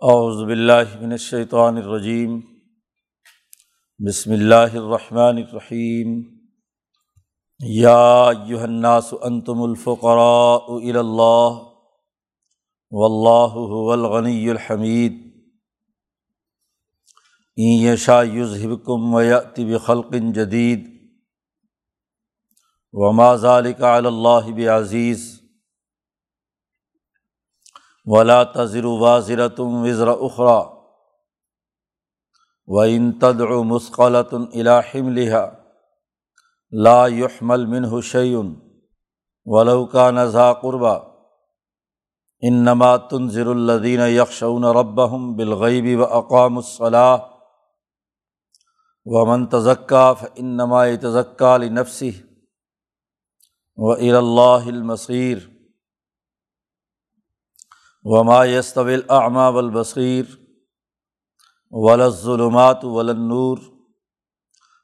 اعوذ باللہ من الشیطان الرجیم۔ بسم اللہ الرحمن الرحیم۔ یا ایہا الناس انتم الفقراء الی اللہ۔ واللہ هو الغنی الحمید۔ ان یشاء یذہبکم ویأتی بخلق جدید۔ وما ذلك علی اللہ بعزیز۔ ولا تذر واضرتم وزر اخرا و ان تدع مسقلۃ الہم لہا لا يحمل منه شيء ولو كان ذا قربا انما تنذر الذين يخشون ربهم بالغيب واقاموا الصلاه ومن تزكى فانما يتزكى لنفسه والى الله المصير وما يستوي الاعمى والبصير ولا الظلمات ولا النور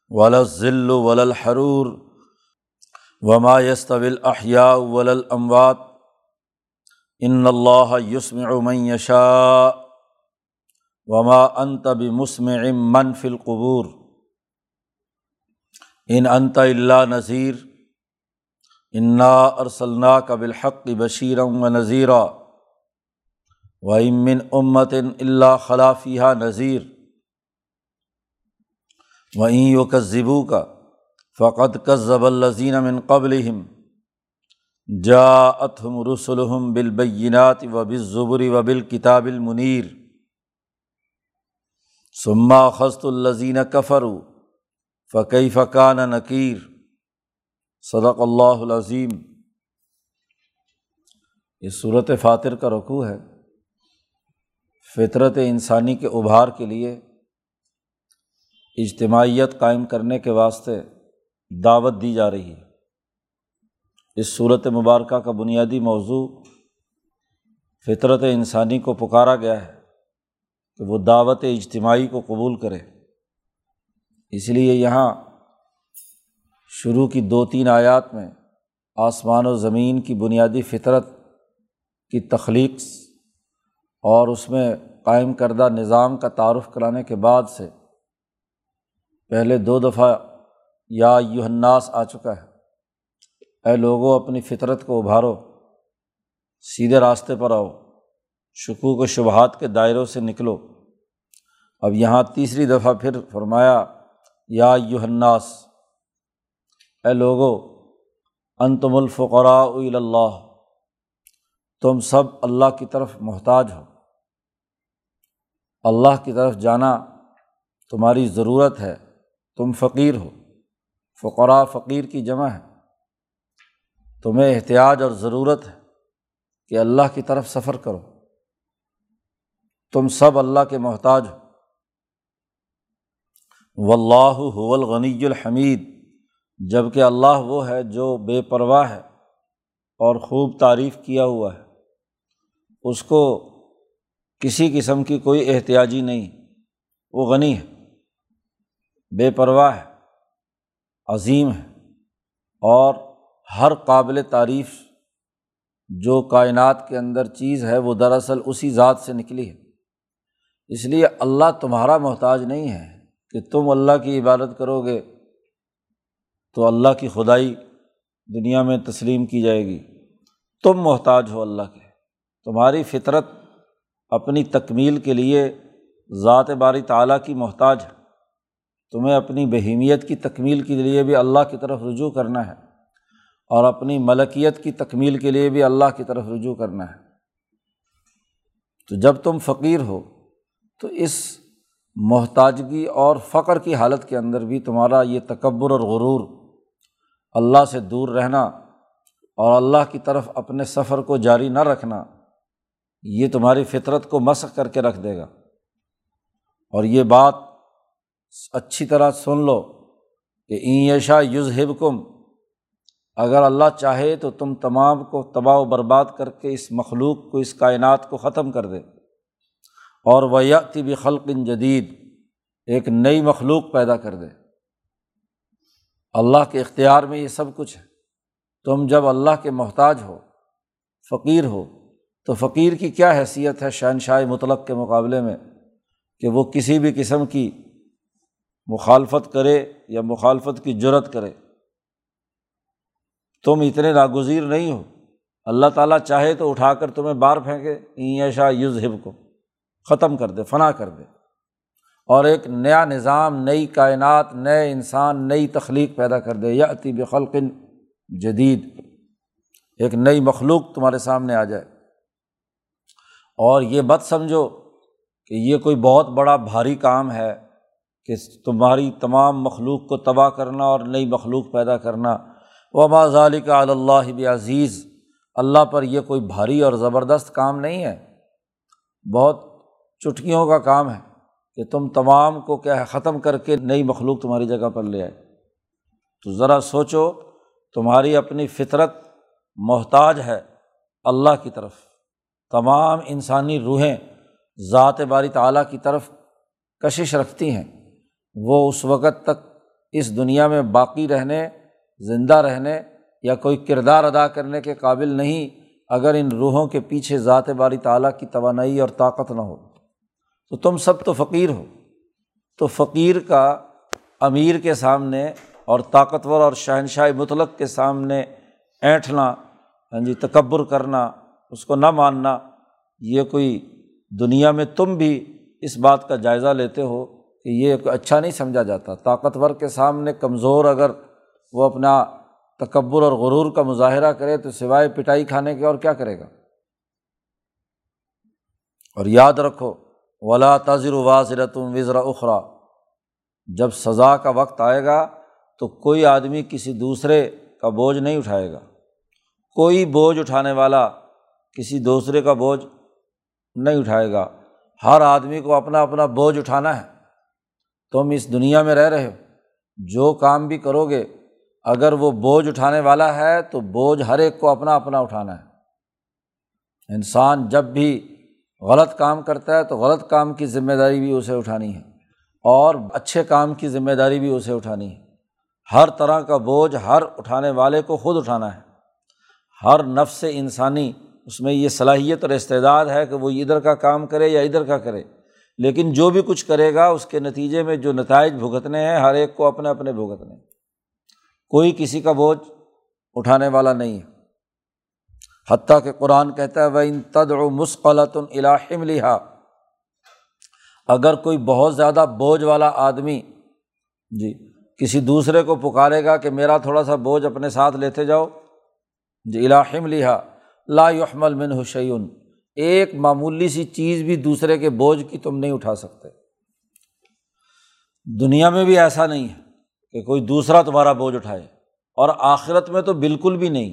ولا الظل ولا الحرور وما يستوي الاحياء ولا الاموات ان اللہ یسمع من یشاء وما انت بمسمع من فی القبور ان انت اللہ نذیر انا ارسلناک بالحق بشیرا و نذیرا و امن امت اللہ خلافیہ نذیر و این کذبو کا فقط کذب الزین من قبلہم جا اتہم رسولہم بالبینات و بالزبر و بالکتاب المنیر ثما خست الزین کفر فقی فقان نقیر صدق اللہ العظیم۔ یہ صورت فاتر کا رقوع ہے۔ فطرت انسانی کے ابھار کے لیے اجتماعیت قائم کرنے کے واسطے دعوت دی جا رہی ہے۔ اس صورت مبارکہ کا بنیادی موضوع فطرت انسانی کو پکارا گیا ہے کہ وہ دعوت اجتماعی کو قبول کرے۔ اس لیے یہاں شروع کی دو تین آیات میں آسمان و زمین کی بنیادی فطرت کی تخلیق اور اس میں قائم کردہ نظام کا تعارف کرانے کے بعد سے پہلے دو دفعہ یا یوہناس آ چکا ہے۔ اے لوگوں اپنی فطرت کو ابھارو، سیدھے راستے پر آؤ، شکوک و شبہات کے دائروں سے نکلو۔ اب یہاں تیسری دفعہ پھر فرمایا، یا یوہناس اے لوگو، انتم الفقراء اللہ، تم سب اللہ کی طرف محتاج ہو۔ اللہ کی طرف جانا تمہاری ضرورت ہے، تم فقیر ہو، فقراء فقیر کی جمع ہے۔ تمہیں احتیاط اور ضرورت ہے کہ اللہ کی طرف سفر کرو۔ تم سب اللہ کے محتاج ہو۔ و اللہ الغنی الحمید۔ جبکہ اللہ وہ ہے جو بے پرواہ ہے اور خوب تعریف کیا ہوا ہے۔ اس کو کسی قسم کی کوئی احتیاطی نہیں۔ وہ غنی ہے، بے پرواہ ہے، عظیم ہے، اور ہر قابل تعریف جو کائنات کے اندر چیز ہے، وہ دراصل اسی ذات سے نکلی ہے۔ اس لیے اللہ تمہارا محتاج نہیں ہے کہ تم اللہ کی عبادت کرو گے تو اللہ کی خدائی دنیا میں تسلیم کی جائے گی۔ تم محتاج ہو اللہ کے۔ تمہاری فطرت اپنی تکمیل کے لیے ذات باری تعلیٰ کی محتاج ہے۔ تمہیں اپنی بہیمیت کی تکمیل کے لیے بھی اللہ کی طرف رجوع کرنا ہے اور اپنی ملکیت کی تکمیل کے لیے بھی اللہ کی طرف رجوع کرنا ہے۔ تو جب تم فقیر ہو، تو اس محتاجگی اور فقر کی حالت کے اندر بھی تمہارا یہ تکبر اور غرور، اللہ سے دور رہنا اور اللہ کی طرف اپنے سفر کو جاری نہ رکھنا یہ تمہاری فطرت کو مسق کر کے رکھ دے گا۔ اور یہ بات اچھی طرح سن لو کہ ایشا یوز کم اگر اللہ چاہے تو تم تمام کو تباہ و برباد کر کے اس مخلوق کو، اس کائنات کو ختم کر دے۔ اور وہ بھی خلق جدید ایک نئی مخلوق پیدا کر دے۔ اللہ کے اختیار میں یہ سب کچھ ہے۔ تم جب اللہ کے محتاج ہو، فقیر ہو تو فقیر کی کیا حیثیت ہے شہنشاہ مطلق کے مقابلے میں کہ وہ کسی بھی قسم کی مخالفت کرے یا مخالفت کی جرت کرے؟ تم اتنے ناگزیر نہیں ہو۔ اللہ تعالیٰ چاہے تو اٹھا کر تمہیں بار پھینکے۔ ایشا یوز ہب کو ختم کر دے، فنا کر دے۔ اور ایک نیا نظام، نئی کائنات، نئے انسان، نئی تخلیق پیدا کر دے۔ یا عطیب خلقن جدید۔ ایک نئی مخلوق تمہارے سامنے آ جائے۔ اور یہ بت سمجھو کہ یہ کوئی بہت بڑا بھاری کام ہے کہ تمہاری تمام مخلوق کو تباہ کرنا اور نئی مخلوق پیدا کرنا۔ وبا ظالق اللہ عزیز اللہ پر یہ کوئی بھاری اور زبردست کام نہیں ہے۔ بہت چٹکیوں کا کام ہے کہ تم تمام کو کیا ہے، ختم کر کے نئی مخلوق تمہاری جگہ پر لے آئے۔ تو ذرا سوچو، تمہاری اپنی فطرت محتاج ہے اللہ کی طرف۔ تمام انسانی روحیں ذات باری تعلیٰ کی طرف کشش رکھتی ہیں۔ وہ اس وقت تک اس دنیا میں باقی رہنے، زندہ رہنے یا کوئی کردار ادا کرنے کے قابل نہیں اگر ان روحوں کے پیچھے ذات باری تعلیٰ کی توانائی اور طاقت نہ ہو۔ تو تم سب تو فقیر ہو۔ تو فقیر کا امیر کے سامنے اور طاقتور اور شہنشاہ مطلق کے سامنے اینٹھنا ہاں جی تکبر کرنا اس کو نہ ماننا، یہ کوئی دنیا میں تم بھی اس بات کا جائزہ لیتے ہو کہ یہ اچھا نہیں سمجھا جاتا۔ طاقتور کے سامنے کمزور اگر وہ اپنا تکبر اور غرور کا مظاہرہ کرے تو سوائے پٹائی کھانے کے اور کیا کرے گا؟ اور یاد رکھو، ولا تذر واضرتم وزرا اخرا جب سزا کا وقت آئے گا تو کوئی آدمی کسی دوسرے کا بوجھ نہیں اٹھائے گا۔ کوئی بوجھ اٹھانے والا کسی دوسرے کا بوجھ نہیں اٹھائے گا۔ ہر آدمی کو اپنا اپنا بوجھ اٹھانا ہے۔ تم اس دنیا میں رہ رہے ہو۔ جو کام بھی کرو گے، اگر وہ بوجھ اٹھانے والا ہے، تو بوجھ ہر ایک کو اپنا اپنا اٹھانا ہے۔ انسان جب بھی غلط کام کرتا ہے، تو غلط کام کی ذمہ داری بھی اسے اٹھانی ہے۔ اور اچھے کام کی ذمہ داری بھی اسے اٹھانی ہے۔ ہر طرح کا بوجھ ہر اٹھانے والے کو خود اٹھانا ہے۔ ہر نفس انسانی اس میں یہ صلاحیت اور استعداد ہے کہ وہ ادھر کا کام کرے یا ادھر کا کرے۔ لیکن جو بھی کچھ کرے گا، اس کے نتیجے میں جو نتائج بھگتنے ہیں، ہر ایک کو اپنے اپنے بھگتنے کوئی کسی کا بوجھ اٹھانے والا نہیں ہے۔ حتیٰ کہ قرآن کہتا ہے وہ ان تد و مسقلۃ الہم لہا اگر کوئی بہت زیادہ بوجھ والا آدمی جی کسی دوسرے کو پکارے گا کہ میرا تھوڑا سا بوجھ اپنے ساتھ لیتے جاؤ جی الہم لہا لا یحمل من حشیون ایک معمولی سی چیز بھی دوسرے کے بوجھ کی تم نہیں اٹھا سکتے۔ دنیا میں بھی ایسا نہیں ہے کہ کوئی دوسرا تمہارا بوجھ اٹھائے، اور آخرت میں تو بالکل بھی نہیں۔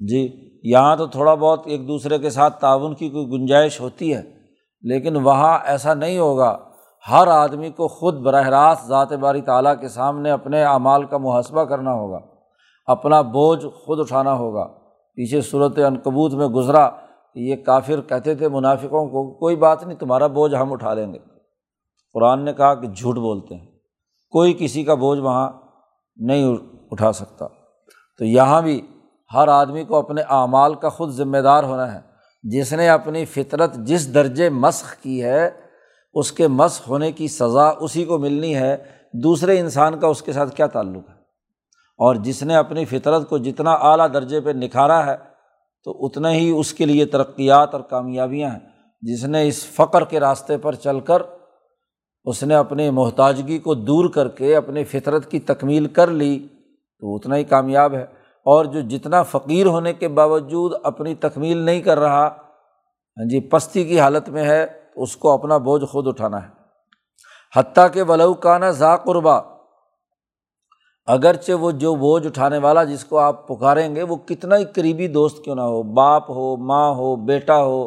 جی یہاں تو تھوڑا بہت ایک دوسرے کے ساتھ تعاون کی کوئی گنجائش ہوتی ہے، لیکن وہاں ایسا نہیں ہوگا۔ ہر آدمی کو خود براہ راست ذات باری تعالیٰ کے سامنے اپنے اعمال کا محاسبہ کرنا ہوگا، اپنا بوجھ خود اٹھانا ہوگا۔ پیچھے صورت انکبوت میں گزرا کہ یہ کافر کہتے تھے منافقوں کو، کوئی بات نہیں، تمہارا بوجھ ہم اٹھا لیں گے۔ قرآن نے کہا کہ جھوٹ بولتے ہیں۔ کوئی کسی کا بوجھ وہاں نہیں اٹھا سکتا۔ تو یہاں بھی ہر آدمی کو اپنے اعمال کا خود ذمہ دار ہونا ہے۔ جس نے اپنی فطرت جس درجے مسخ کی ہے، اس کے مسخ ہونے کی سزا اسی کو ملنی ہے۔ دوسرے انسان کا اس کے ساتھ کیا تعلق ہے؟ اور جس نے اپنی فطرت کو جتنا اعلیٰ درجے پہ نکھارا ہے، تو اتنا ہی اس کے لیے ترقیات اور کامیابیاں ہیں۔ جس نے اس فقر کے راستے پر چل کر، اس نے اپنی محتاجگی کو دور کر کے اپنی فطرت کی تکمیل کر لی، تو اتنا ہی کامیاب ہے۔ اور جو جتنا فقیر ہونے کے باوجود اپنی تکمیل نہیں کر رہا ہاں جی پستی کی حالت میں ہے اس کو اپنا بوجھ خود اٹھانا ہے۔ حتیٰ کہ ولو کانا ذا قربا اگرچہ وہ جو بوجھ اٹھانے والا جس کو آپ پکاریں گے وہ کتنا ہی قریبی دوست کیوں نہ ہو، باپ ہو، ماں ہو، بیٹا ہو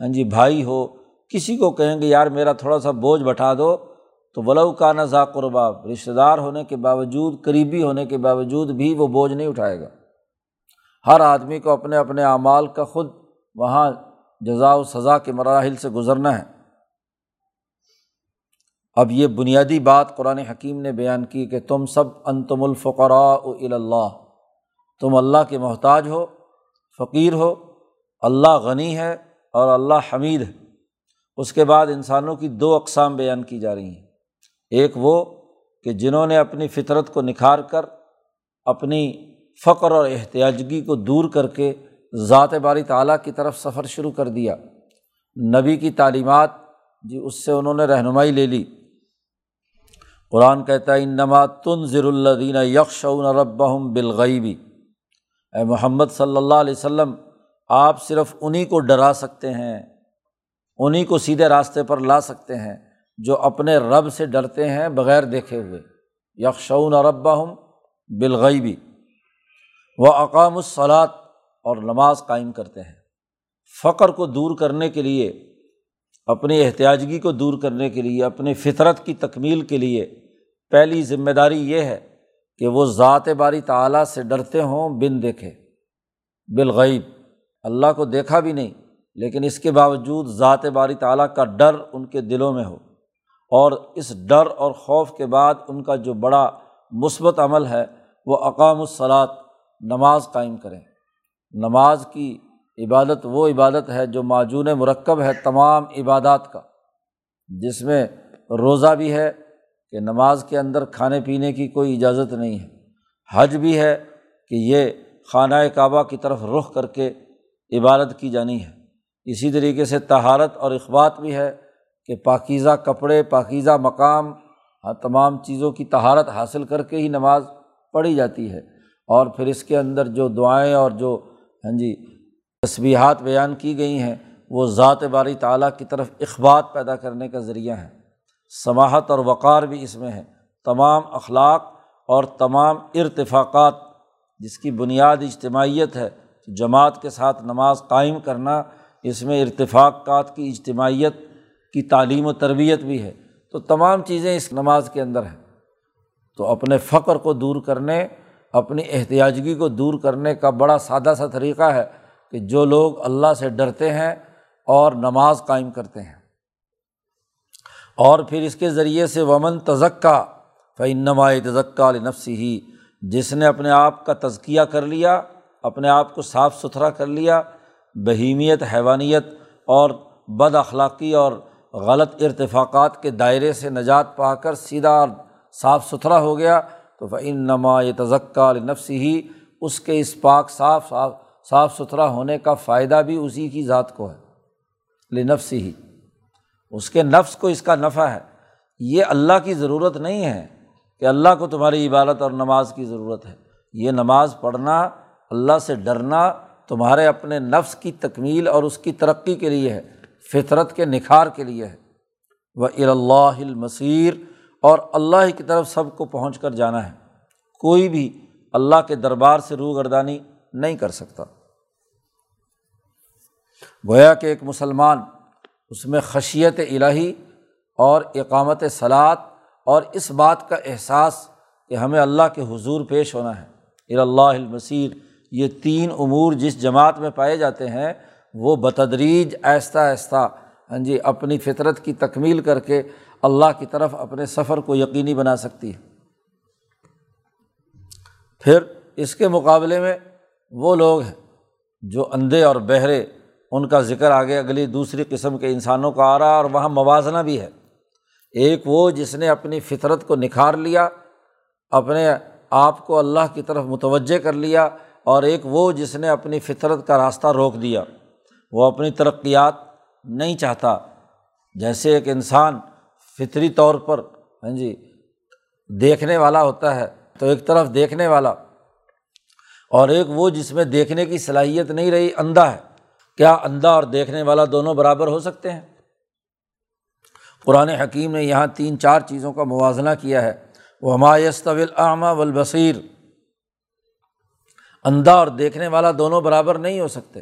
ہاں جی بھائی ہو، کسی کو کہیں گے، یار میرا تھوڑا سا بوجھ بٹھا دو تو ولو کا نہ ذا قربا، رشتہ دار ہونے کے باوجود، قریبی ہونے کے باوجود بھی وہ بوجھ نہیں اٹھائے گا۔ ہر آدمی کو اپنے اپنے اعمال کا خود وہاں جزا و سزا کے مراحل سے گزرنا ہے۔ اب یہ بنیادی بات قرآن حکیم نے بیان کی کہ تم سب انتم الفقراء اللہ۔ تم اللہ کے محتاج ہو، فقیر ہو، اللہ غنی ہے اور اللہ حمید ہے۔ اس کے بعد انسانوں کی دو اقسام بیان کی جا رہی ہیں۔ ایک وہ کہ جنہوں نے اپنی فطرت کو نکھار کر، اپنی فقر اور احتیاجگی کو دور کر کے ذات باری تعلیٰ کی طرف سفر شروع کر دیا۔ نبی کی تعلیمات جی اس سے انہوں نے رہنمائی لے لی۔ قرآن کہتا ہے، انما تن ضر الدین یکشون ربہم بالغیبی اے محمد صلی اللہ علیہ وسلم، آپ صرف انہیں کو ڈرا سکتے ہیں انہیں کو سیدھے راستے پر لا سکتے ہیں جو اپنے رب سے ڈرتے ہیں بغیر دیکھے ہوئے. یکشون ربہم بالغیبی و اقام الصلاط اور نماز قائم کرتے ہیں. فقر کو دور کرنے کے لیے اپنی احتیاجگی کو دور کرنے کے لیے، اپنی فطرت کی تکمیل کے لیے پہلی ذمہ داری یہ ہے کہ وہ ذات باری تعلیٰ سے ڈرتے ہوں، بن دیکھے۔ بالغیب، اللہ کو دیکھا بھی نہیں، لیکن اس کے باوجود ذات باری تعلیٰ کا ڈر ان کے دلوں میں ہو۔ اور اس ڈر اور خوف کے بعد ان کا جو بڑا مثبت عمل ہے، وہ اقام الصلاط نماز قائم کریں۔ نماز کی عبادت وہ عبادت ہے جو معجون مرکب ہے تمام عبادات کا، جس میں روزہ بھی ہے کہ نماز کے اندر کھانے پینے کی کوئی اجازت نہیں ہے، حج بھی ہے کہ یہ خانہ کعبہ کی طرف رخ کر کے عبادت کی جانی ہے۔ اسی طریقے سے تہارت اور اخبات بھی ہے کہ پاکیزہ کپڑے، پاکیزہ مقام ہاں، تمام چیزوں کی تہارت حاصل کر کے ہی نماز پڑھی جاتی ہے۔ اور پھر اس کے اندر جو دعائیں اور جو ہاں جی تصبیحات بیان کی گئی ہیں، وہ ذات باری تعلیٰ کی طرف اخبات پیدا کرنے کا ذریعہ ہے سماحت اور وقار بھی اس میں ہے تمام اخلاق اور تمام ارتفاقات، جس کی بنیاد اجتماعیت ہے جماعت کے ساتھ نماز قائم کرنا، اس میں ارتفاقات کی اجتماعیت کی تعلیم و تربیت بھی ہے۔ تو تمام چیزیں اس نماز کے اندر ہیں۔ تو اپنے فخر کو دور کرنے، اپنی احتیاجگی کو دور کرنے کا بڑا سادہ سا طریقہ ہے۔ کہ جو لوگ اللہ سے ڈرتے ہیں اور نماز قائم کرتے ہیں۔ اور پھر اس کے ذریعے سے ومن تزکہ فنما تزکہ نفسی ہی جس نے اپنے آپ کا تزکیہ کر لیا، اپنے آپ کو صاف ستھرا کر لیا، بہیمیت، حیوانیت اور بد اخلاقی اور غلط ارتفاقات کے دائرے سے نجات پا کر سیدھا اور صاف ستھرا ہو گیا، تو فعن نما تزکہ نفسی ہی اس کے اس پاک صاف صاف صاف ستھرا ہونے کا فائدہ بھی اسی کی ذات کو ہے لنفس ہی۔ اس کے نفس کو اس کا نفع ہے۔ یہ اللہ کی ضرورت نہیں ہے کہ اللہ کو تمہاری عبادت اور نماز کی ضرورت ہے۔ یہ نماز پڑھنا، اللہ سے ڈرنا تمہارے اپنے نفس کی تکمیل اور اس کی ترقی کے لیے ہے، فطرت کے نکھار کے لیے ہے۔ وہ اللہ المصیر، اور اللہ کی طرف سب کو پہنچ کر جانا ہے۔ کوئی بھی اللہ کے دربار سے روح گردانی نہیں کر سکتا۔ گویا کہ ایک مسلمان اس میں خشیت الہی اور اقامت سلاد اور اس بات کا احساس کہ ہمیں اللہ کے حضور پیش ہونا ہے۔ اللہ المصیر یہ تین امور جس جماعت میں پائے جاتے ہیں، وہ بتدریج آہستہ آہستہ ہاں جی اپنی فطرت کی تکمیل کر کے اللہ کی طرف اپنے سفر کو یقینی بنا سکتی ہے۔ پھر اس کے مقابلے میں وہ لوگ ہیں جو اندھے اور بہرے ان کا ذکر آگے اگلی دوسری قسم کے انسانوں کا آ رہا اور وہاں موازنہ بھی ہے۔ ایک وہ جس نے اپنی فطرت کو نکھار لیا، اپنے آپ کو اللہ کی طرف متوجہ کر لیا، اور ایک وہ جس نے اپنی فطرت کا راستہ روک دیا۔ وہ اپنی ترقیات نہیں چاہتا۔ جیسے ایک انسان فطری طور پر ہاں جی دیکھنے والا ہوتا ہے، تو ایک طرف دیکھنے والا، اور ایک وہ جس میں دیکھنے کی صلاحیت نہیں رہی، اندھا ہے۔ کیا اندھا اور دیکھنے والا دونوں برابر ہو سکتے ہیں؟ قرآن حکیم نے یہاں تین چار چیزوں کا موازنہ کیا ہے۔ وہ ہمایست طویل والبصیر اندھا اور دیکھنے والا دونوں برابر نہیں ہو سکتے۔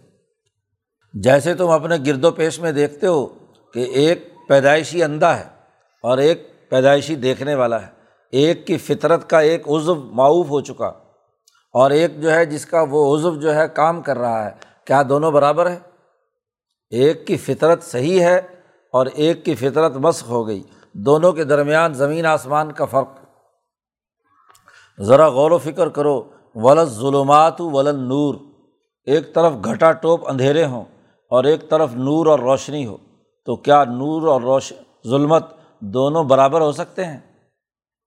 جیسے تم اپنے گرد و پیش میں دیکھتے ہو کہ ایک پیدائشی اندھا ہے اور ایک پیدائشی دیکھنے والا ہے۔ ایک کی فطرت کا ایک عزو معاوف ہو چکا اور ایک جو ہے جس کا وہ عزو جو ہے کام کر رہا ہے۔ کیا دونوں برابر ہے ایک کی فطرت صحیح ہے اور ایک کی فطرت مسق ہو گئی۔ دونوں کے درمیان زمین آسمان کا فرق۔ ذرا غور و فکر کرو۔ ولد ظلمات ولن نور ایک طرف گھٹا ٹوپ اندھیرے ہوں اور ایک طرف نور اور روشنی ہو۔ تو کیا نور اور روش، ظلمت دونوں برابر ہو سکتے ہیں؟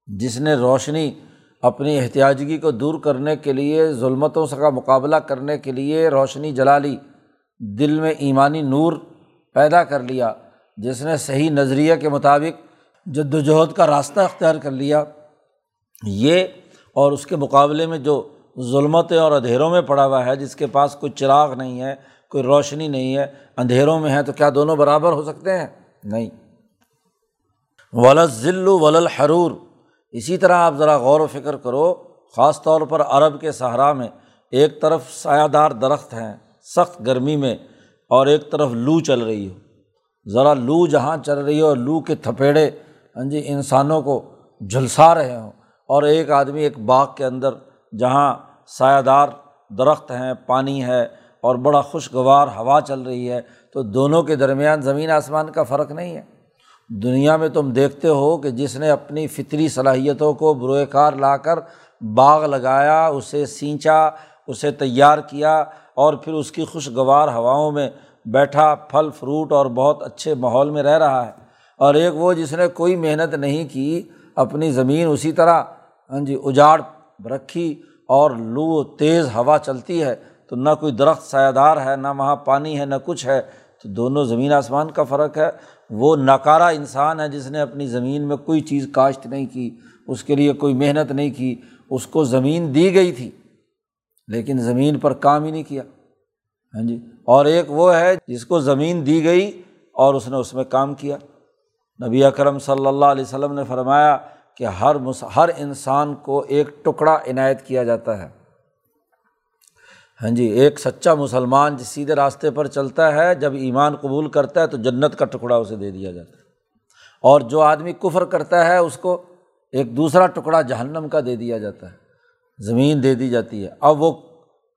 جس نے روشنی اپنی احتیاطگی کو دور کرنے کے لیے، ظلمتوں کا مقابلہ کرنے کے لیے روشنی جلا لی دل میں ایمانی نور پیدا کر لیا، جس نے صحیح نظریے کے مطابق جد وجہد کا راستہ اختیار کر لیا۔ یہ اور اس کے مقابلے میں جو ظلمتیں اور اندھیروں میں پڑا ہوا ہے، جس کے پاس کوئی چراغ نہیں ہے، کوئی روشنی نہیں ہے، اندھیروں میں ہے تو کیا دونوں برابر ہو سکتے ہیں؟ نہیں۔ ولز ذلو ولل حرور اسی طرح آپ ذرا غور و فکر کرو، خاص طور پر عرب کے صحرا میں ایک طرف سایہ دار درخت ہیں، سخت گرمی میں، اور ایک طرف لو چل رہی ہو۔ ذرا لو جہاں چل رہی ہو اور لو کے تھپیڑے ہاں جی انسانوں کو جھلسا رہے ہوں۔ اور ایک آدمی ایک باغ کے اندر جہاں سایہ دار درخت ہیں، پانی ہے، اور بڑا خوشگوار ہوا چل رہی ہے، تو دونوں کے درمیان زمین آسمان کا فرق نہیں ہے۔ دنیا میں تم دیکھتے ہو کہ جس نے اپنی فطری صلاحیتوں کو بروئے کار لا کر باغ لگایا، اسے سینچا، اسے تیار کیا اور پھر اس کی خوشگوار ہواؤں میں بیٹھا، پھل، فروٹ اور بہت اچھے ماحول میں رہ رہا ہے۔ اور ایک وہ جس نے کوئی محنت نہیں کی، اپنی زمین اسی طرح ہاں جی اجاڑ رکھی اور لو، تیز ہوا چلتی ہے۔ تو نہ کوئی درخت سایہ دار ہے، نہ وہاں پانی ہے، نہ کچھ ہے۔ تو دونوں زمین آسمان کا فرق ہے۔ وہ ناکارہ انسان ہے جس نے اپنی زمین میں کوئی چیز کاشت نہیں کی، اس کے لیے کوئی محنت نہیں کی، اس کو زمین دی گئی تھی، لیکن زمین پر کام ہی نہیں کیا۔ ہاں جی؟ اور ایک وہ ہے جس کو زمین دی گئی اور اس نے اس میں کام کیا۔ نبی اکرم صلی اللہ علیہ وسلم نے فرمایا کہ ہر ہر انسان کو ایک ٹکڑا عنایت کیا جاتا ہے۔ ہاں جی ایک سچا مسلمان جس سیدھے راستے پر چلتا ہے، جب ایمان قبول کرتا ہے تو جنت کا ٹکڑا اسے دے دیا جاتا ہے۔ اور جو آدمی کفر کرتا ہے، اس کو ایک دوسرا ٹکڑا جہنم کا دے دیا جاتا ہے۔ زمین دے دی جاتی ہے۔ اب وہ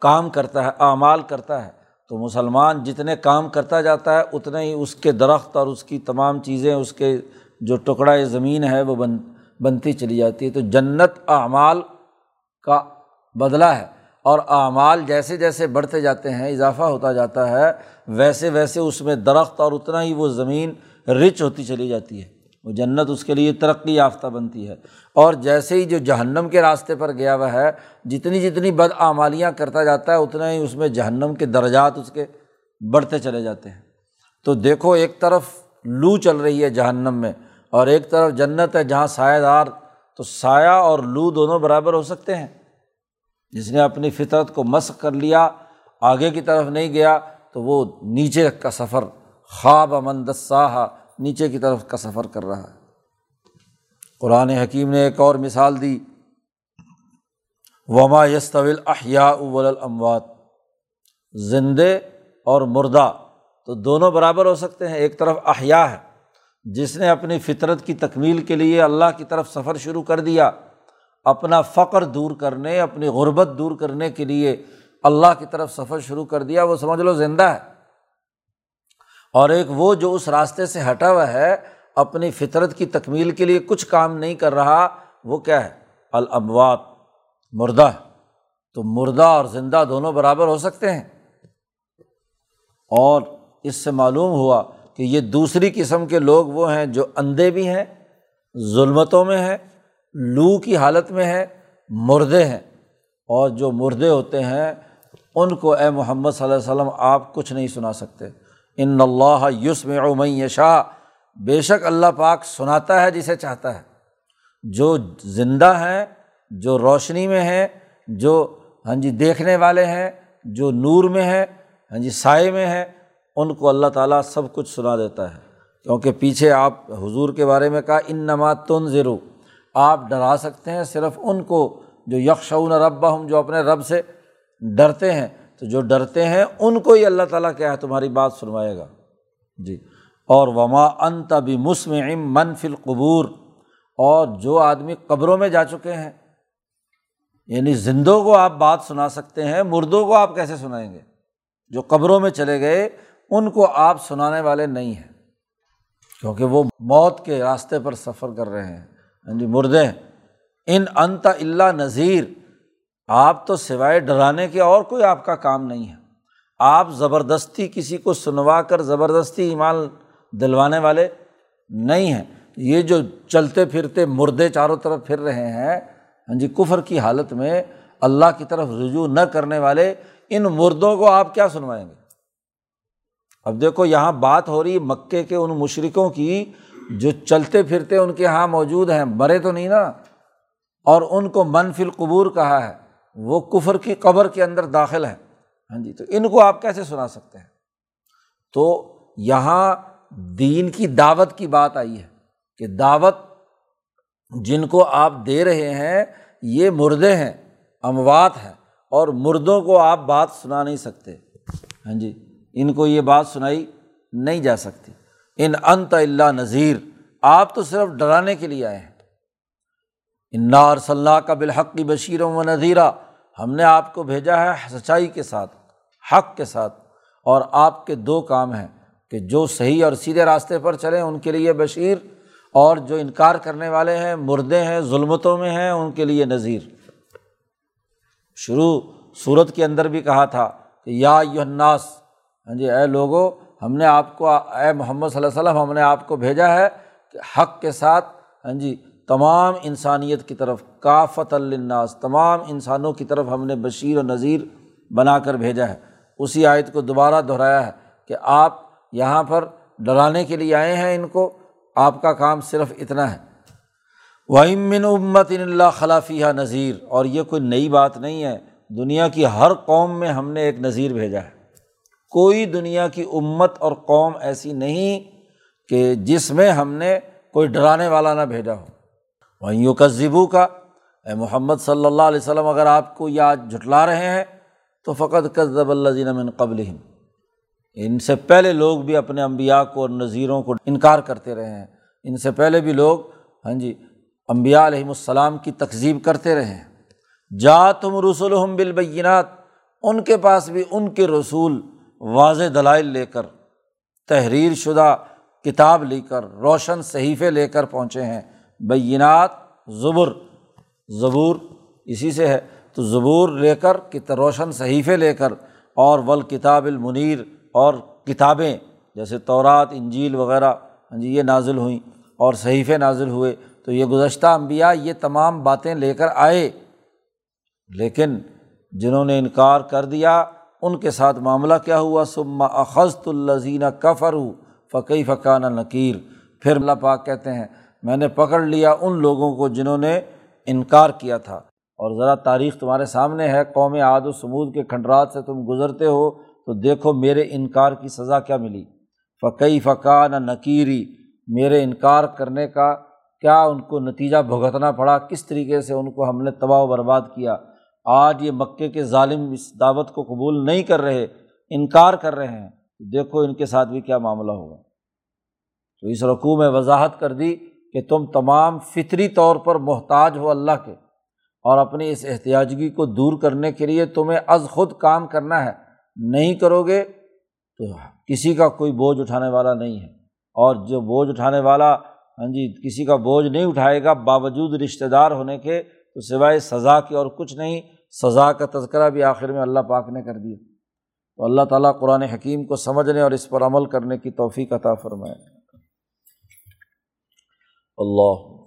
کام کرتا ہے، اعمال کرتا ہے۔ تو مسلمان جتنے کام کرتا جاتا ہے، اتنے ہی اس کے درخت اور اس کی تمام چیزیں، اس کے جو ٹکڑا زمین ہے، وہ بن، بنتی چلی جاتی ہے۔ تو جنت اعمال کا بدلہ ہے۔ اور اعمال جیسے جیسے بڑھتے جاتے ہیں، اضافہ ہوتا جاتا ہے، ویسے ویسے اس میں درخت اور اتنا ہی وہ زمین رچ ہوتی چلی جاتی ہے۔ وہ جنت اس کے لیے ترقی یافتہ بنتی ہے۔ اور جیسے ہی جو جہنم کے راستے پر گیا ہوا ہے، جتنی جتنی بد اعمالیاں کرتا جاتا ہے، اتنا ہی اس میں جہنم کے درجات اس کے بڑھتے چلے جاتے ہیں۔ تو دیکھو، ایک طرف لو چل رہی ہے جہنم میں، اور ایک طرف جنت ہے جہاں سایہ دار، تو سایہ اور لو دونوں برابر ہو سکتے ہیں۔ جس نے اپنی فطرت کو مسق کر لیا، آگے کی طرف نہیں گیا، تو وہ نیچے کا سفر خواب امن دساہ نیچے کی طرف کا سفر کر رہا ہے۔ قرآن حکیم نے ایک اور مثال دی۔ وما یس طویل احیا اموات زندے اور مردہ تو دونوں برابر ہو سکتے ہیں، ایک طرف احیا ہے، جس نے اپنی فطرت کی تکمیل کے لیے اللہ کی طرف سفر شروع کر دیا۔ اپنا فقر دور کرنے، اپنی غربت دور کرنے کے لیے اللہ کی طرف سفر شروع کر دیا، وہ سمجھ لو زندہ ہے۔ اور ایک وہ جو اس راستے سے ہٹا ہوا ہے، اپنی فطرت کی تکمیل کے لیے کچھ کام نہیں کر رہا، وہ کیا ہے؟ الاموات، مردہ۔ ہے تو مردہ اور زندہ دونوں برابر ہو سکتے ہیں۔ اور اس سے معلوم ہوا کہ یہ دوسری قسم کے لوگ وہ ہیں جو اندھے بھی ہیں، ظلمتوں میں ہیں لو کی حالت میں ہے مردے ہیں۔ اور جو مردے ہوتے ہیں، ان کو اے محمد صلی اللہ علیہ وسلم آپ کچھ نہیں سنا سکتے۔ ان اللہ یوسم عمِ یشا بے شک اللہ پاک سناتا ہے جسے چاہتا ہے۔ جو زندہ ہیں، جو روشنی میں ہیں، جو ہاں جی دیکھنے والے ہیں، جو نور میں ہے ہاں جی سائے میں ہے ان کو اللہ تعالیٰ سب کچھ سنا دیتا ہے۔ کیونکہ پیچھے آپ حضور کے بارے میں کہا ان نمات تن ضرور آپ ڈرا سکتے ہیں، صرف ان کو جو یکشون رب ہم جو اپنے رب سے ڈرتے ہیں۔ تو جو ڈرتے ہیں، ان کو ہی اللہ تعالیٰ کیا ہے تمہاری بات سنوائے گا۔ جی۔ اور وما ان تبھی مسم من فل قبور اور جو آدمی قبروں میں جا چکے ہیں یعنی زندوں کو آپ بات سنا سکتے ہیں، مردوں کو آپ کیسے سنائیں گے؟ جو قبروں میں چلے گئے، ان کو آپ سنانے والے نہیں ہیں۔ کیونکہ وہ موت کے راستے پر سفر کر رہے ہیں۔ ہاں جی مردے۔ ان انت اللہ نذیر، آپ تو سوائے ڈرانے کے اور کوئی آپ کا کام نہیں ہے۔ آپ زبردستی کسی کو سنوا کر زبردستی ایمان دلوانے والے نہیں ہیں۔ یہ جو چلتے پھرتے مردے چاروں طرف پھر رہے ہیں ہاں جی کفر کی حالت میں اللہ کی طرف رجوع نہ کرنے والے، ان مردوں کو آپ کیا سنوائیں گے؟ اب دیکھو، یہاں بات ہو رہی مکے کے ان مشرقوں کی جو چلتے پھرتے ان کے یہاں موجود ہیں، مرے تو نہیں نا؟ اور ان کو منفی القبور کہا ہے، وہ کفر کی قبر کے اندر داخل ہے ہاں جی تو ان کو آپ کیسے سنا سکتے ہیں؟ تو یہاں دین کی دعوت کی بات آئی ہے کہ دعوت جن کو آپ دے رہے ہیں، یہ مردے ہیں، اموات ہیں، اور مردوں کو آپ بات سنا نہیں سکتے۔ ہاں جی ان کو یہ بات سنائی نہیں جا سکتی۔ ان انت اللہ نذیر، آپ تو صرف ڈرانے کے لیے آئے ہیں۔ انار صلاح کا بالحق کی بشیر و نذیرہ ہم نے آپ کو بھیجا ہے سچائی کے ساتھ، حق کے ساتھ، اور آپ کے دو کام ہیں کہ جو صحیح اور سیدھے راستے پر چلیں ان کے لیے بشیر، اور جو انکار کرنے والے ہیں، مردے ہیں، ظلمتوں میں ہیں، ان کے لیے نذیر۔ شروع صورت کے اندر بھی کہا تھا کہ یا الناس ہاں جی اے لوگو ہم نے آپ کو، اے محمد صلی اللہ علیہ وسلم، ہم نے آپ کو بھیجا ہے کہ حق کے ساتھ ہاں جی تمام انسانیت کی طرف کافت الناس تمام انسانوں کی طرف ہم نے بشیر و نذیر بنا کر بھیجا ہے۔ اسی آیت کو دوبارہ دہرایا ہے کہ آپ یہاں پر ڈرانے کے لیے آئے ہیں ان کو، آپ کا کام صرف اتنا ہے۔ ومن امت ان اللہ خلافیہ نذیر اور یہ کوئی نئی بات نہیں ہے۔ دنیا کی ہر قوم میں ہم نے ایک نذیر بھیجا ہے۔ کوئی دنیا کی امت اور قوم ایسی نہیں کہ جس میں ہم نے کوئی ڈرانے والا نہ بھیجا ہو۔ وہیں یو کذبو کا اے محمد صلی اللہ علیہ وسلم، اگر آپ کو یہ آج جھٹلا رہے ہیں، تو فقط کذب اللہ من قبل ان سے پہلے لوگ بھی اپنے امبیا کو اور نذیروں کو انکار کرتے رہے ہیں۔ ان سے پہلے بھی لوگ ہاں جی امبیا علیہم السلام کی تقزیب کرتے رہے ہیں۔ جا تم رسول ہم بالبینات، ان کے پاس بھی ان کے رسول واضح دلائل لے کر، تحریر شدہ کتاب لے کر، روشن صحیفے لے کر پہنچے ہیں۔ بینات زبر زبور اسی سے ہے۔ تو زبور لے کر روشن صحیفے لے کر اور ول کتاب المنیر اور کتابیں جیسے تورات، انجیل وغیرہ ہاں جی یہ نازل ہوئیں اور صحیفے نازل ہوئے۔ تو یہ گزشتہ امبیا یہ تمام باتیں لے کر آئے۔ لیکن جنہوں نے انکار کر دیا ان کے ساتھ معاملہ کیا ہوا؟ سما اخذت الزینہ کفر فقی فقانہ نکیر پھر اللہ پاک کہتے ہیں، میں نے پکڑ لیا ان لوگوں کو جنہوں نے انکار کیا تھا۔ اور ذرا تاریخ تمہارے سامنے ہے، قوم عاد و سمود کے کھنڈرات سے تم گزرتے ہو، تو دیکھو میرے انکار کی سزا کیا ملی۔ فقی فقان نکیری میرے انکار کرنے کا کیا ان کو نتیجہ بھگتنا پڑا؟ کس طریقے سے ان کو ہم نے تباہ و برباد کیا؟ آج یہ مکے کے ظالم اس دعوت کو قبول نہیں کر رہے، انکار کر رہے ہیں دیکھو ان کے ساتھ بھی کیا معاملہ ہوگا۔ تو اس رقوع میں وضاحت کر دی کہ تم تمام فطری طور پر محتاج ہو اللہ کے اور اپنی اس احتیاجگی کو دور کرنے کے لیے تمہیں از خود کام کرنا ہے۔ نہیں کرو گے تو کسی کا کوئی بوجھ اٹھانے والا نہیں ہے۔ اور جو بوجھ اٹھانے والا ہاں جی کسی کا بوجھ نہیں اٹھائے گا، باوجود رشتہ دار ہونے کے تو سوائے سزا کے اور کچھ نہیں سزا کا تذکرہ بھی آخر میں اللہ پاک نے کر دیا۔ تو اللہ تعالیٰ قرآن حکیم کو سمجھنے اور اس پر عمل کرنے کی توفیق عطا فرمائے۔ اللہ۔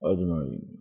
اجمعین۔